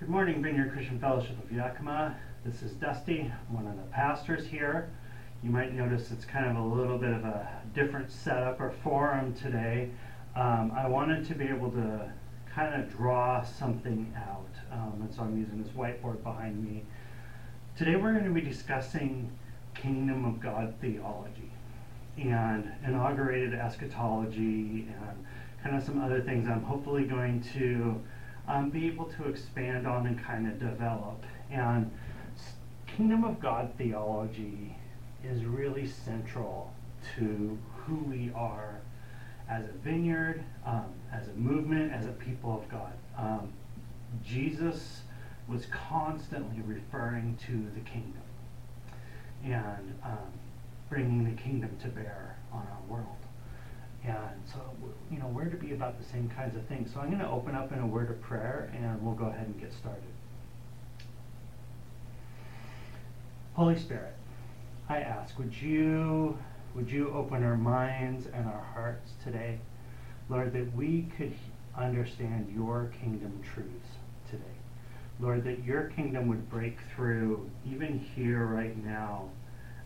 Good morning, Vineyard Christian Fellowship of Yakima. This is Dusty, one of the pastors here. You might notice it's kind of a little bit of a different setup or forum today. Um, I wanted to be able to kind of draw something out, um, and so I'm using this whiteboard behind me. Today we're going to be discussing Kingdom of God theology and inaugurated eschatology and kind of some other things I'm hopefully going to um, be able to expand on and kind of develop. And Kingdom of God theology is really central to who we are as a vineyard, um, as a movement, as a people of God. Um, Jesus was constantly referring to the kingdom and um, bringing the kingdom to bear on our world. And so, you know, we're to be about the same kinds of things. So I'm going to open up in a word of prayer and we'll go ahead and get started. Holy Spirit, I ask, would you would you open our minds and our hearts today, Lord, that we could understand your kingdom truths today. Lord, that your kingdom would break through even here right now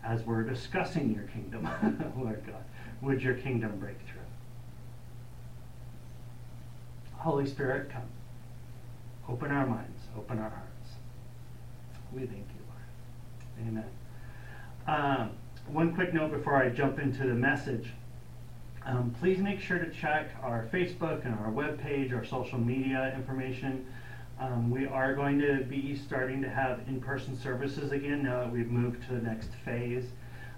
as we're discussing your kingdom, Lord God. Would your kingdom break through? Holy Spirit, come. Open our minds, open our hearts. We thank you, Lord. Amen. Um, one quick note before I jump into the message. Um, please make sure to check our Facebook and our webpage, our social media information. Um, we are going to be starting to have in-person services again now that we've moved to the next phase.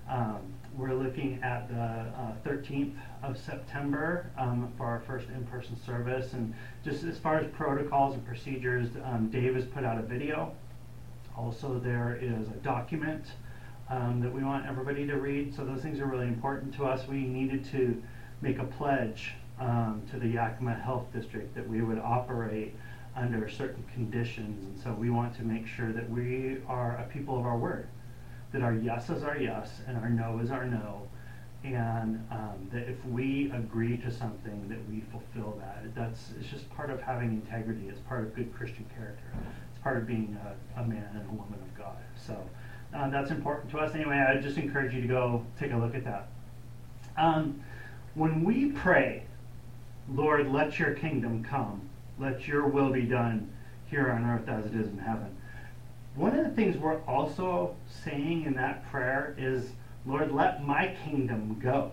Um, we're looking at the uh, 13th of September um, for our first in-person service. And just as far as protocols and procedures, um, Dave has put out a video. Also, there is a document um, that we want everybody to read. So those things are really important to us. We needed to make a pledge um, to the Yakima Health District that we would operate under certain conditions. And so we want to make sure that we are a people of our word, that our yes is our yes and our no is our no. And um, that if we agree to something, that we fulfill that. That's it's just part of having integrity. It's part of good Christian character. It's part of being a, a man and a woman of God. So uh, that's important to us. Anyway, I just encourage you to go take a look at that. Um, when we pray, Lord, let your kingdom come, let your will be done here on earth as it is in heaven. One of the things we're also saying in that prayer is, Lord, let my kingdom go.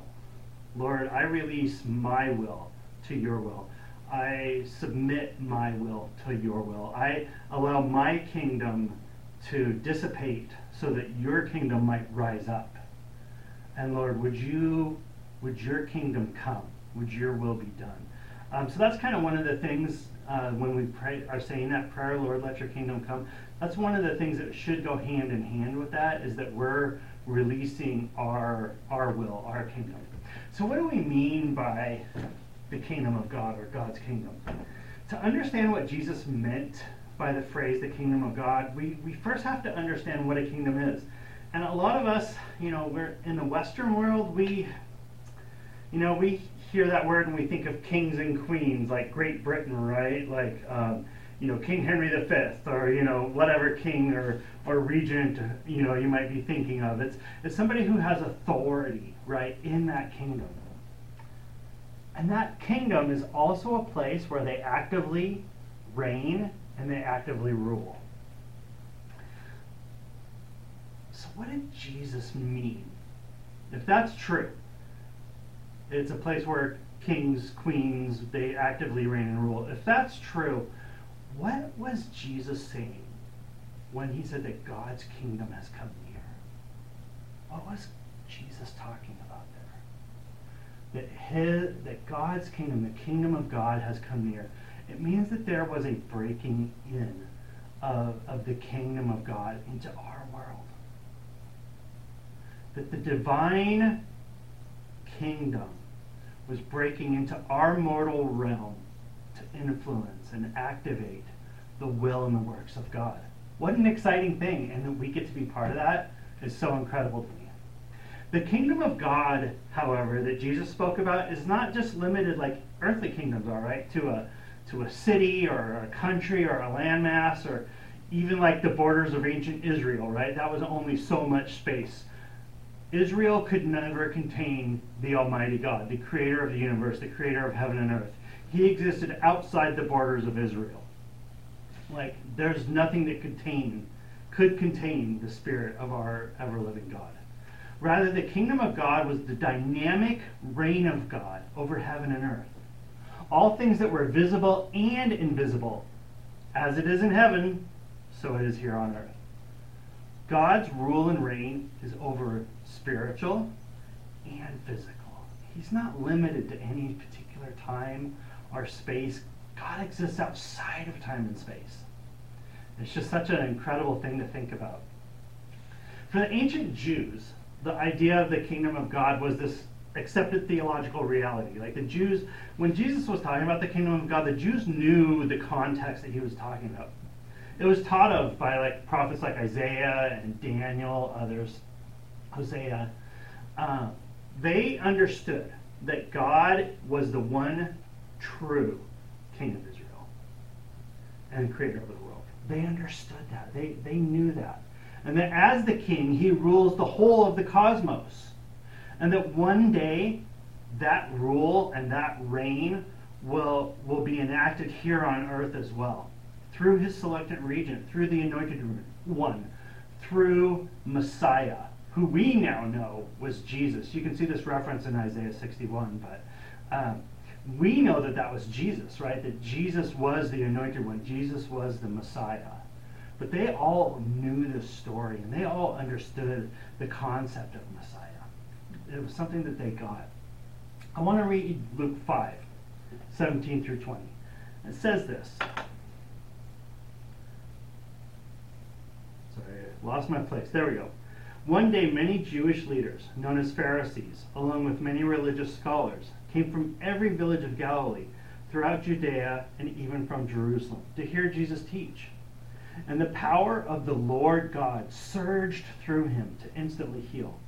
Lord, I release my will to your will. I submit my will to your will. I allow my kingdom to dissipate so that your kingdom might rise up. And Lord, would you would your kingdom come? Would your will be done? Um, so that's kind of one of the things uh, when we pray, are saying that prayer, Lord, let your kingdom come. That's one of the things that should go hand in hand with that is that we're releasing our our will, our kingdom. So what do we mean by the kingdom of God or God's kingdom? To understand what Jesus meant by the phrase the kingdom of God, we, we first have to understand what a kingdom is. And a lot of us, you know, we're in the Western world, we, you know, we hear that word and we think of kings and queens, like Great Britain, right? Like, um, you know, King Henry V, or you know, whatever king or or regent, you know, you might be thinking of. It's it's somebody who has authority, right, in that kingdom. And that kingdom is also a place where they actively reign and they actively rule. So, what did Jesus mean? If that's true, it's a place where kings, queens, they actively reign and rule. If that's true, what was Jesus saying when he said that God's kingdom has come near? What was Jesus talking about there? That his, that God's kingdom, the kingdom of God has come near. It means that there was a breaking in of, of the kingdom of God into our world. That the divine kingdom was breaking into our mortal realm influence and activate the will and the works of God. What an exciting thing, and that we get to be part of that is so incredible to me. The kingdom of God, however, that Jesus spoke about is not just limited like earthly kingdoms are, right, to a to a city or a country or a landmass or even like the borders of ancient Israel, right? That was only so much space. Israel could never contain the Almighty God, the creator of the universe, the creator of heaven and earth. He existed outside the borders of Israel. Like there's nothing that contain could contain the spirit of our ever living God. Rather, the kingdom of God was the dynamic reign of God over heaven and earth. All things that were visible and invisible, as it is in heaven, so it is here on earth. God's rule and reign is over spiritual and physical. He's not limited to any particular time or space. God exists outside of time and space. It's just such an incredible thing to think about. For the ancient Jews, the idea of the kingdom of God was this accepted theological reality. Like the Jews, when Jesus was talking about the kingdom of God, the Jews knew the context that he was talking about. It was taught of by like prophets like Isaiah and Daniel, others, Hosea. Uh, they understood that God was the one true King of Israel and creator of the world. They understood that. They, they knew that. And that as the king, he rules the whole of the cosmos. And that one day, that rule and that reign will, will be enacted here on earth as well. Through his selected regent, through the anointed one, through Messiah, who we now know was Jesus. You can see this reference in Isaiah 61, but um, we know that that was Jesus, right? That Jesus was the anointed one, Jesus was the Messiah. But they all knew this story and they all understood the concept of Messiah. It was something that they got. I want to read Luke 5, 17 through 20. It says this. Sorry, I lost my place. There we go. One day, many Jewish leaders, known as Pharisees, along with many religious scholars, came from every village of Galilee, throughout Judea, and even from Jerusalem, to hear Jesus teach. And the power of the Lord God surged through him to instantly heal.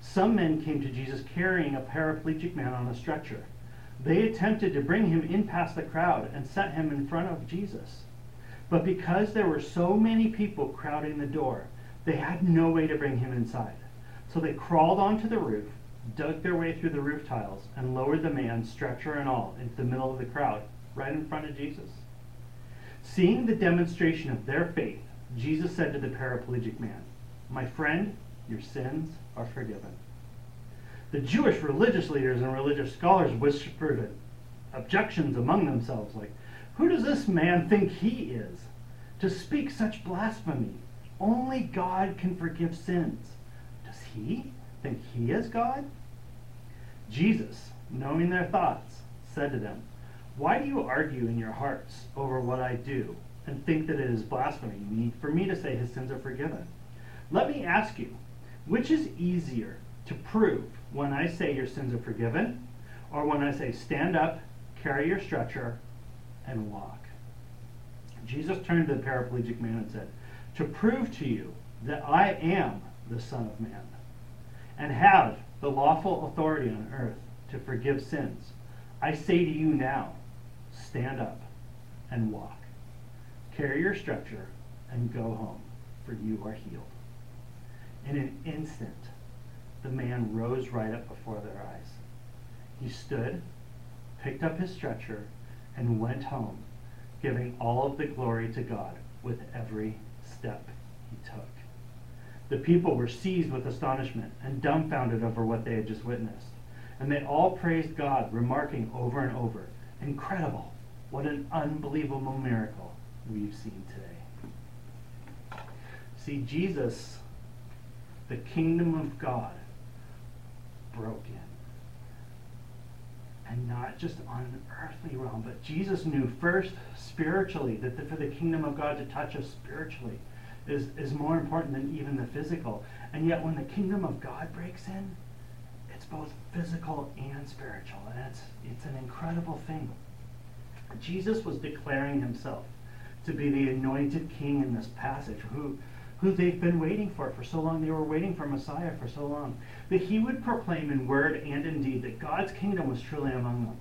Some men came to Jesus carrying a paraplegic man on a stretcher. They attempted to bring him in past the crowd and set him in front of Jesus. But because there were so many people crowding the door, they had no way to bring him inside. So they crawled onto the roof, dug their way through the roof tiles, and lowered the man, stretcher and all, into the middle of the crowd, right in front of Jesus. Seeing the demonstration of their faith, Jesus said to the paraplegic man, My friend, your sins are forgiven. The Jewish religious leaders and religious scholars whispered objections among themselves, like, Who does this man think he is to speak such blasphemy? Only God can forgive sins. Does he think he is God? Jesus, knowing their thoughts, said to them, Why do you argue in your hearts over what I do and think that it is blasphemy for me to say his sins are forgiven? Let me ask you, which is easier to prove when I say your sins are forgiven or when I say stand up, carry your stretcher, and walk? Jesus turned to the paraplegic man and said, to prove to you that I am the Son of Man and have the lawful authority on earth to forgive sins, I say to you now, stand up and walk. Carry your stretcher and go home, for you are healed. In an instant, the man rose right up before their eyes. He stood, picked up his stretcher, and went home, giving all of the glory to God with every step he took. The people were seized with astonishment and dumbfounded over what they had just witnessed. And they all praised God, remarking over and over, Incredible! What an unbelievable miracle we've seen today. See, Jesus, the kingdom of God, broke in. And not just on an earthly realm, but Jesus knew first spiritually that the, for the kingdom of God to touch us spiritually is, is more important than even the physical. And yet, when the kingdom of God breaks in, it's both physical and spiritual. And it's, it's an incredible thing. Jesus was declaring himself to be the anointed king in this passage, who, who they've been waiting for for so long. They were waiting for Messiah for so long. That he would proclaim in word and in deed that God's kingdom was truly among them.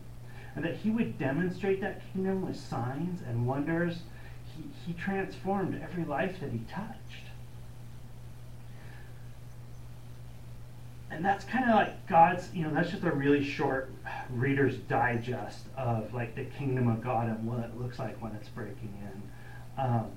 and that he would demonstrate that kingdom with signs and wonders. He, transformed every life that he touched. and that's kind of like God's, you know, that's just a really short Reader's Digest of like the kingdom of God and what it looks like when it's breaking in. Um,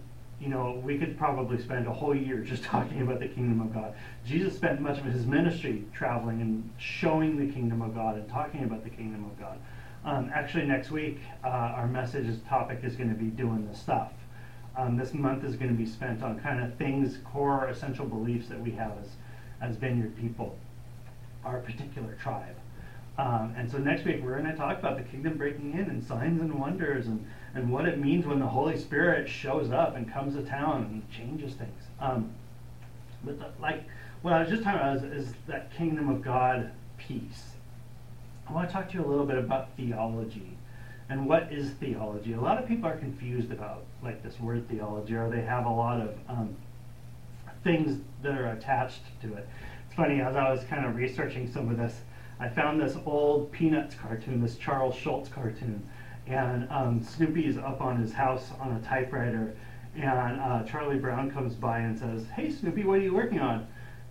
you know, we could probably spend a whole year just talking about the kingdom of God. Jesus spent much of his ministry traveling and showing the kingdom of God and talking about the kingdom of God. Um, actually, next week, uh, our message topic is going to be doing the stuff. Um, this month is going to be spent on kind of things, core essential beliefs that we have as, as vineyard people our particular tribe. Um, and so next week we're going to talk about the kingdom breaking in and signs and wonders and, and what it means when the Holy Spirit shows up and comes to town and changes things. Um, but the, like what I was just talking about is, is that kingdom of God piece. I want to talk to you a little bit about theology and what is theology. A lot of people are confused about like this word theology, or they have a lot of um, things that are attached to it It's funny, as I was kind of researching some of this, I found this old Peanuts cartoon, this Charles Schulz cartoon. And um, Snoopy's up on his house on a typewriter. And uh, Charlie Brown comes by and says, Hey, Snoopy, what are you working on?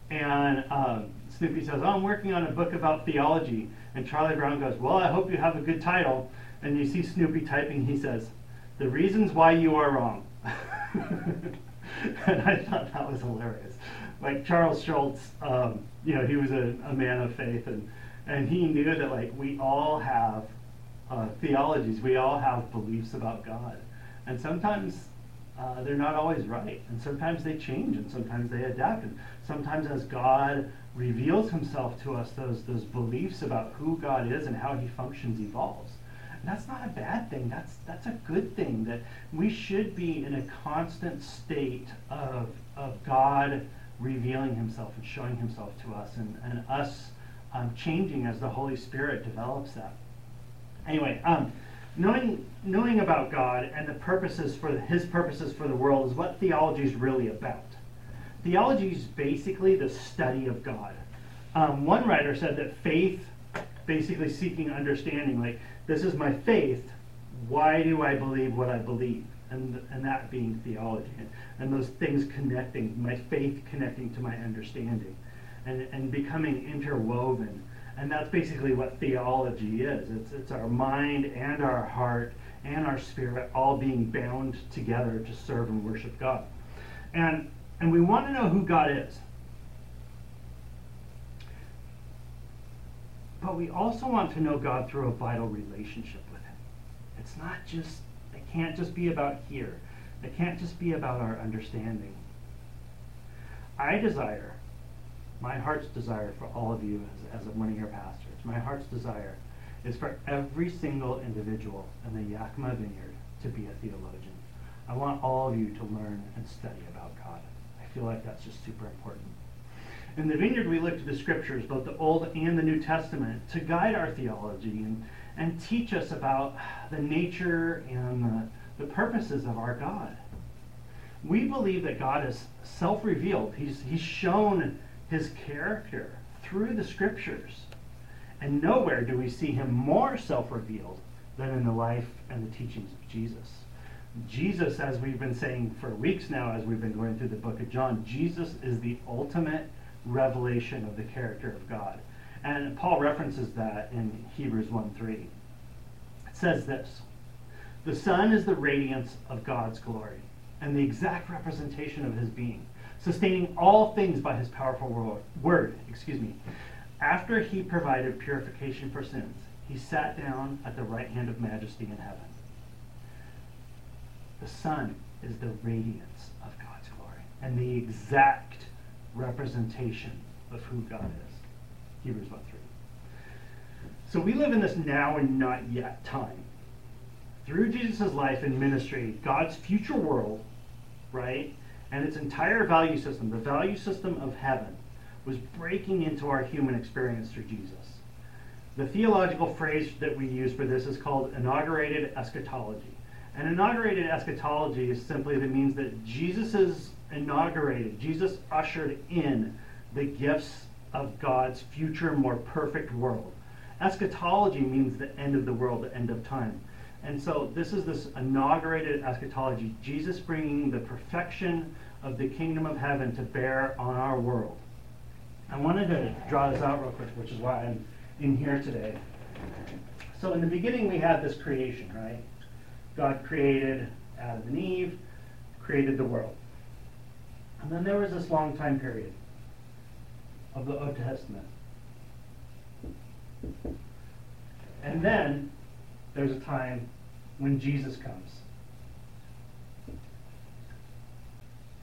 And um, Snoopy says, Oh, I'm working on a book about theology. And Charlie Brown goes, Well, I hope you have a good title. And you see Snoopy typing, he says, The reasons why you are wrong. and I thought that was hilarious. Like Charles Schulz, um, you know, he was a, a, man of faith, and and he knew that like we all have uh, theologies, we all have beliefs about God, and sometimes uh, they're not always right, and sometimes they change, and sometimes they adapt, and sometimes as God reveals Himself to us, those those beliefs about who God is and how He functions evolves. That's not a bad thing. That's that's a good thing. That we should be in a constant state of of God revealing himself and showing himself to us and, and us um, changing as the Holy Spirit develops that. Anyway, um, knowing, knowing about God and the purposes for his purposes for the world is what theology is really about. Theology is basically the study of God. Um, one writer said that faith, basically seeking understanding, like, this is my faith, why do I believe what I believe? And, and that being theology and those things connecting, my faith connecting to my understanding, and, and becoming interwoven. And that's basically what theology is. It's, it's our mind and our heart and our spirit all being bound together to serve and worship God. And, and we want to know who God is. But we also want to know God through a vital relationship with Him. It's not just, it can't just be about here. It can't just be about our understanding. I desire, my heart's desire for all of you as, as one of your pastors, my heart's desire is for every single individual in the Yakima Vineyard to be a theologian. I want all of you to learn and study about God. I feel like that's just super important. In the vineyard, we look to the scriptures, both the Old and the New Testament, to guide our theology and, and teach us about the nature and the the purposes of our God. We believe that God is self revealed, he's, he's shown His character through the scriptures. And nowhere do we see Him more self revealed than in the life and the teachings of Jesus. Jesus, as we've been saying for weeks now, as we've been going through the book of John, Jesus is the ultimate revelation of the character of God. And Paul references that in Hebrews 1 3. It says this the Son is the radiance of God's glory and the exact representation of his being, sustaining all things by his powerful word. Excuse me. After he provided purification for sins, he sat down at the right hand of majesty in heaven. The Son is the radiance of God's glory and the exact representation of who God is. Hebrews 1 3. So we live in this now and not yet time through Jesus' life and ministry, God's future world, right, and its entire value system, the value system of heaven, was breaking into our human experience through Jesus. The theological phrase that we use for this is called inaugurated eschatology. And inaugurated eschatology is simply that means that Jesus inaugurated, Jesus ushered in the gifts of God's future, more perfect world Eschatology means the end of the world, the end of time. And so this is this inaugurated eschatology, Jesus bringing the perfection of the kingdom of heaven to bear on our world. I wanted to draw this out real quick, which is why I'm in here today. So in the beginning we had this creation, right? God created Adam and Eve, created the world. And then there was this long time period of the Old Testament. And then there's a time when Jesus comes.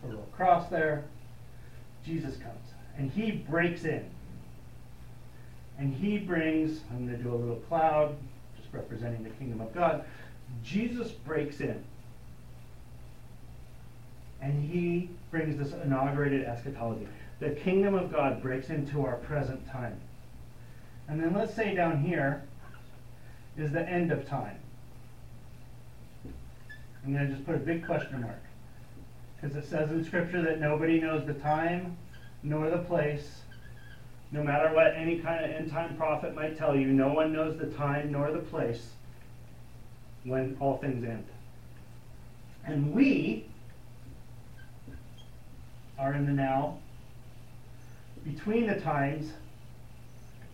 A little cross there. Jesus comes. And he breaks in. And he brings, I'm going to do a little cloud, just representing the kingdom of God. Jesus breaks in. And he brings this inaugurated eschatology. The kingdom of God breaks into our present time. And then let's say down here is the end of time. I'm going to just put a big question mark. Because it says in Scripture that nobody knows the time nor the place. No matter what any kind of end time prophet might tell you, no one knows the time nor the place when all things end. And we the now, between the times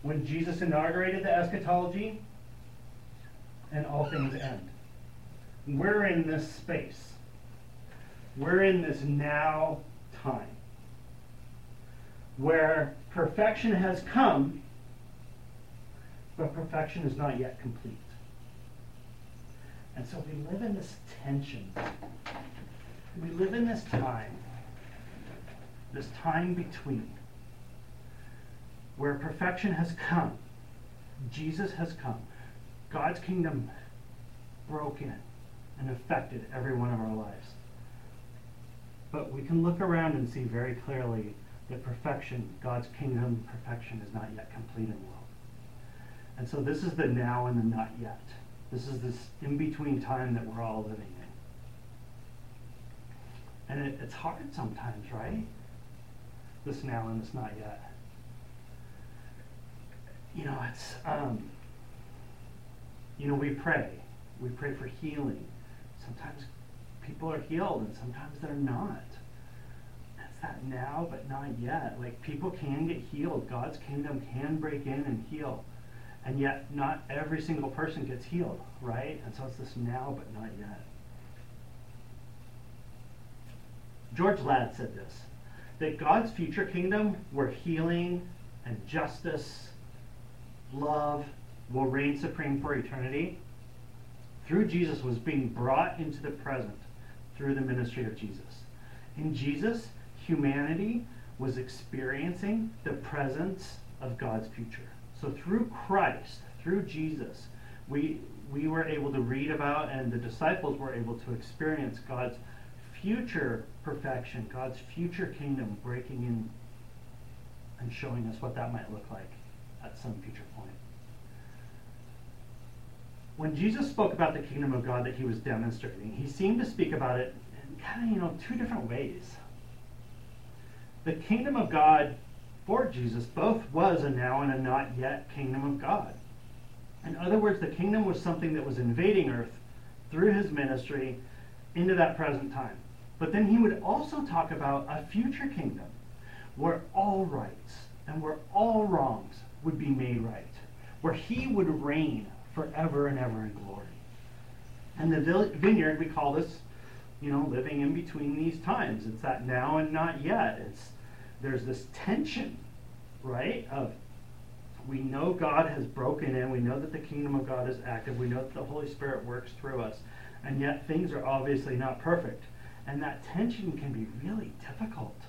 when Jesus inaugurated the eschatology and all things end. We're in this space. We're in this now time where perfection has come, but perfection is not yet complete. And so we live in this tension. We live in this time, this time between, where perfection has come, Jesus has come, God's kingdom broke in and affected every one of our lives. But we can look around and see very clearly that perfection, God's kingdom perfection, is not yet complete in the world. And so this is the now and the not yet. This is this in between time that we're all living in. And it, it's hard sometimes, right? This now and this not yet. You know, it's, um, you know, we pray. We pray for healing. Sometimes people are healed and sometimes they're not That's that now, but not yet. Like people can get healed. God's kingdom can break in and heal. And yet not every single person gets healed, right? And so it's this now, but not yet. George Ladd said this that God's future kingdom, where healing and justice, love will reign supreme for eternity, through Jesus was being brought into the present through the ministry of Jesus. In Jesus, humanity was experiencing the presence of God's future. So through Christ, through Jesus, we we were able to read about and the disciples were able to experience God's future perfection, God's future kingdom breaking in and showing us what that might look like at some future point. When Jesus spoke about the kingdom of God that he was demonstrating, he seemed to speak about it in kind of, you know, two different ways the kingdom of God for Jesus both was a now and a not yet kingdom of God. In other words, the kingdom was something that was invading earth through his ministry into that present time. But then he would also talk about a future kingdom where all rights and where all wrongs would be made right, where he would reign forever and ever in glory. And the vineyard, we call this, you know, living in between these times. It's that now and not yet. It's there's this tension, right? Of we know God has broken in, we know that the kingdom of God is active, we know that the Holy Spirit works through us, and yet things are obviously not perfect. And that tension can be really difficult.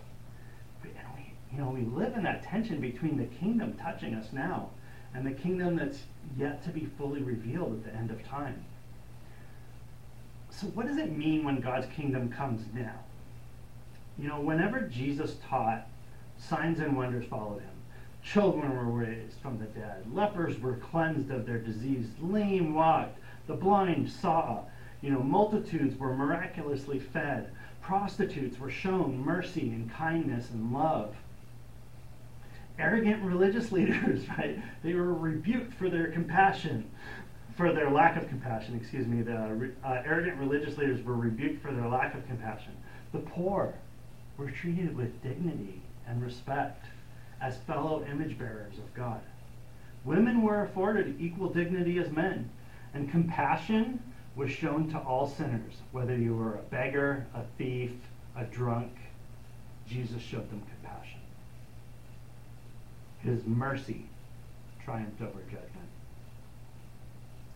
And we, you know, we live in that tension between the kingdom touching us now and the kingdom that's yet to be fully revealed at the end of time. So, what does it mean when God's kingdom comes now? You know, whenever Jesus taught Signs and wonders followed him. Children were raised from the dead. Lepers were cleansed of their disease. Lame walked. The blind saw. You know, multitudes were miraculously fed. Prostitutes were shown mercy and kindness and love. arrogant religious leaders, right? They were rebuked for their compassion, for their lack of compassion, excuse me. The uh, arrogant religious leaders were rebuked for their lack of compassion. The poor were treated with dignity and respect as fellow image bearers of God. Women were afforded equal dignity as men, and compassion was shown to all sinners, whether you were a beggar, a thief, a drunk. Jesus showed them compassion. His mercy triumphed over judgment.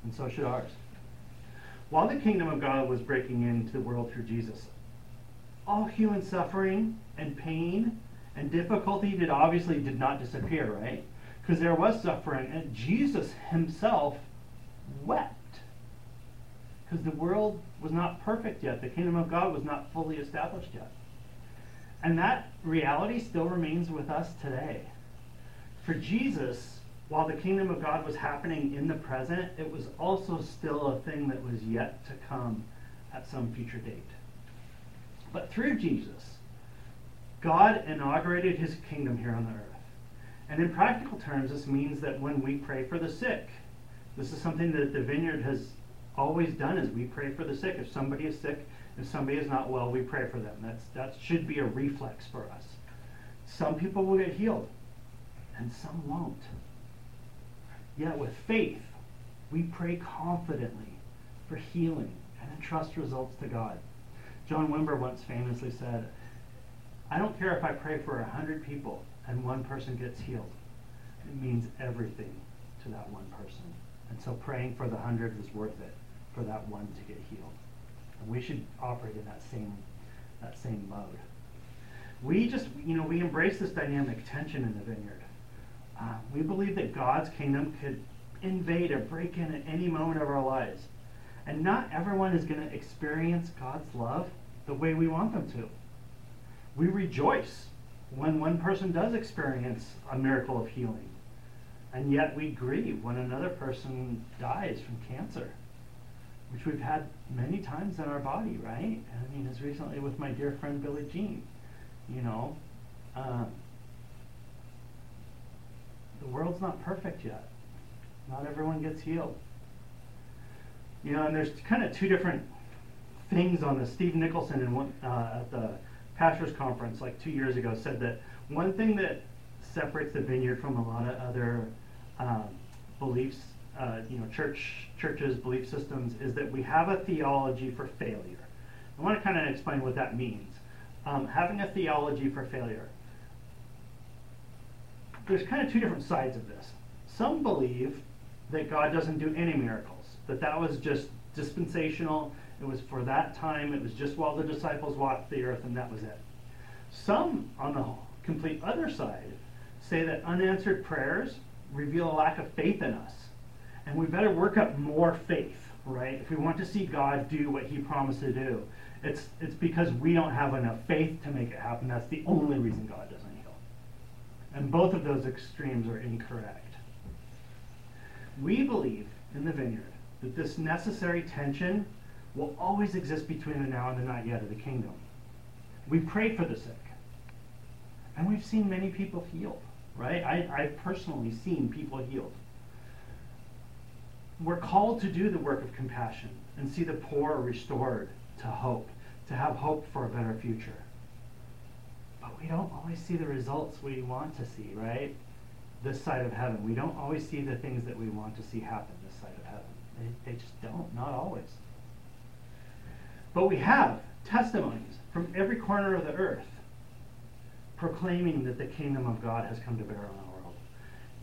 And so should ours. While the kingdom of God was breaking into the world through Jesus, all human suffering and pain and difficulty did obviously did not disappear, right? Because there was suffering, and Jesus himself wept. Because the world was not perfect yet. The kingdom of God was not fully established yet. And that reality still remains with us today. For Jesus, while the kingdom of God was happening in the present, it was also still a thing that was yet to come at some future date. But through Jesus, God inaugurated his kingdom here on the earth. And in practical terms, this means that when we pray for the sick, this is something that the vineyard has always done is we pray for the sick. If somebody is sick, if somebody is not well, we pray for them. That's that should be a reflex for us. Some people will get healed, and some won't. Yet with faith, we pray confidently for healing and entrust results to God. John Wimber once famously said, I don't care if I pray for a hundred people and one person gets healed. It means everything to that one person. And so praying for the hundred is worth it for that one to get healed. And we should operate in that same that same mode. We just, you know, we embrace this dynamic tension in the vineyard. Uh, we believe that God's kingdom could invade or break in at any moment of our lives. And not everyone is going to experience God's love the way we want them to. We rejoice when one person does experience a miracle of healing. And yet we grieve when another person dies from cancer, which we've had many times in our body, right? I mean, as recently with my dear friend Billie Jean, you know. Um, the world's not perfect yet. Not everyone gets healed. You know, and there's kind of two different things on this. Steve Nicholson in one, uh, at the pastors conference like two years ago said that one thing that separates the vineyard from a lot of other um, beliefs, uh, you know, church churches belief systems, is that we have a theology for failure. I want to kind of explain what that means. Um, having a theology for failure. There's kind of two different sides of this. Some believe that God doesn't do any miracles, that that was just dispensational it was for that time. It was just while the disciples walked the earth, and that was it. Some, on the complete other side, say that unanswered prayers reveal a lack of faith in us. And we better work up more faith, right? If we want to see God do what he promised to do, it's, it's because we don't have enough faith to make it happen. That's the only reason God doesn't heal. And both of those extremes are incorrect. We believe in the vineyard that this necessary tension will always exist between the now and the not yet of the kingdom. We pray for the sick. And we've seen many people healed, right? I, I've personally seen people healed. We're called to do the work of compassion and see the poor restored to hope, to have hope for a better future. But we don't always see the results we want to see, right? This side of heaven. We don't always see the things that we want to see happen this side of heaven. They, they just don't, not always. But we have testimonies from every corner of the earth proclaiming that the kingdom of God has come to bear on world.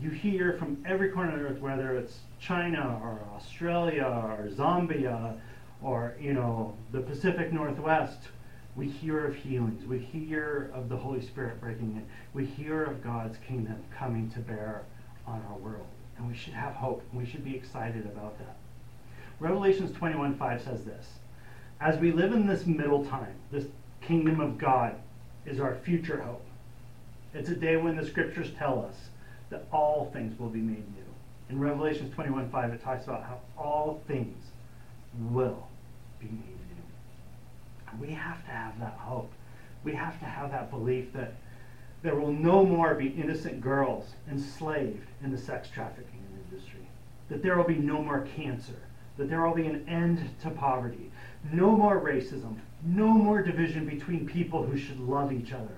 You hear from every corner of the earth, whether it's China or Australia or Zambia or you know the Pacific Northwest, we hear of healings. We hear of the Holy Spirit breaking in. We hear of God's kingdom coming to bear on our world. And we should have hope. And We should be excited about that. Revelations 21:5 says this as we live in this middle time, this kingdom of God is our future hope. It's a day when the scriptures tell us that all things will be made new. In Revelations 21 5, it talks about how all things will be made new. we have to have that hope. We have to have that belief that There will no more be innocent girls enslaved in the sex trafficking industry. That there will be no more cancer. That there will be an end to poverty. No more racism. No more division between people who should love each other.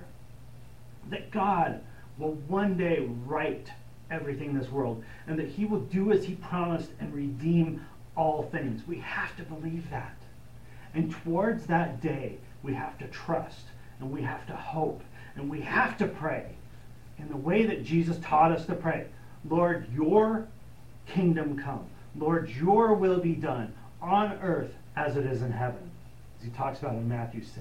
That God will one day right everything in this world and that He will do as He promised and redeem all things. We have to believe that. And towards that day, we have to trust and we have to hope and we have to pray in the way that Jesus taught us to pray. Lord, your kingdom come. Lord, your will be done on earth as it is in heaven. As he talks about in Matthew 6.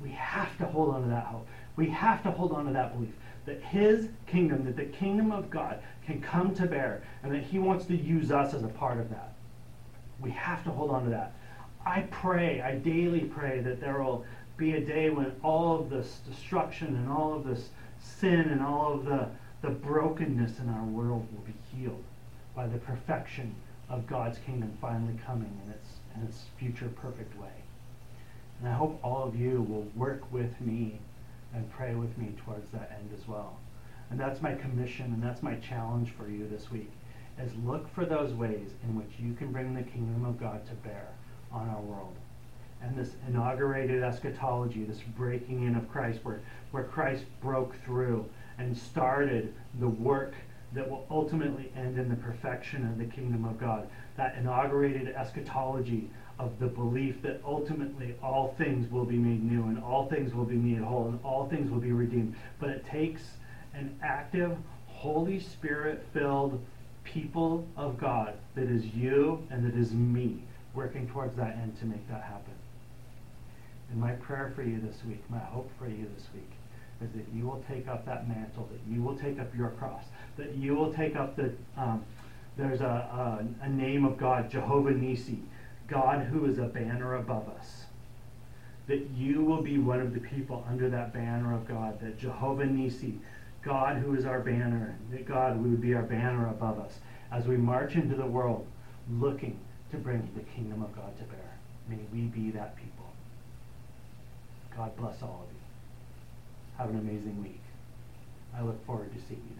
We have to hold on to that hope. We have to hold on to that belief that his kingdom, that the kingdom of God can come to bear, and that he wants to use us as a part of that. We have to hold on to that. I pray, I daily pray that there will be a day when all of this destruction and all of this sin and all of the, the brokenness in our world will be healed by the perfection of God's kingdom finally coming in its, in its future perfect way. And I hope all of you will work with me and pray with me towards that end as well. And that's my commission and that's my challenge for you this week is look for those ways in which you can bring the kingdom of God to bear on our world. And this inaugurated eschatology, this breaking in of Christ, where, where Christ broke through and started the work that will ultimately end in the perfection of the kingdom of God. That inaugurated eschatology of the belief that ultimately all things will be made new and all things will be made whole and all things will be redeemed. But it takes an active, Holy Spirit filled people of God that is you and that is me working towards that end to make that happen. And my prayer for you this week, my hope for you this week, is that you will take up that mantle, that you will take up your cross, that you will take up the, um, there's a, a, a name of God, Jehovah Nisi, God who is a banner above us. That you will be one of the people under that banner of God, that Jehovah Nisi, God who is our banner, that God would be our banner above us as we march into the world looking to bring the kingdom of God to bear. May we be that people. God bless all of you. Have an amazing week. I look forward to seeing you.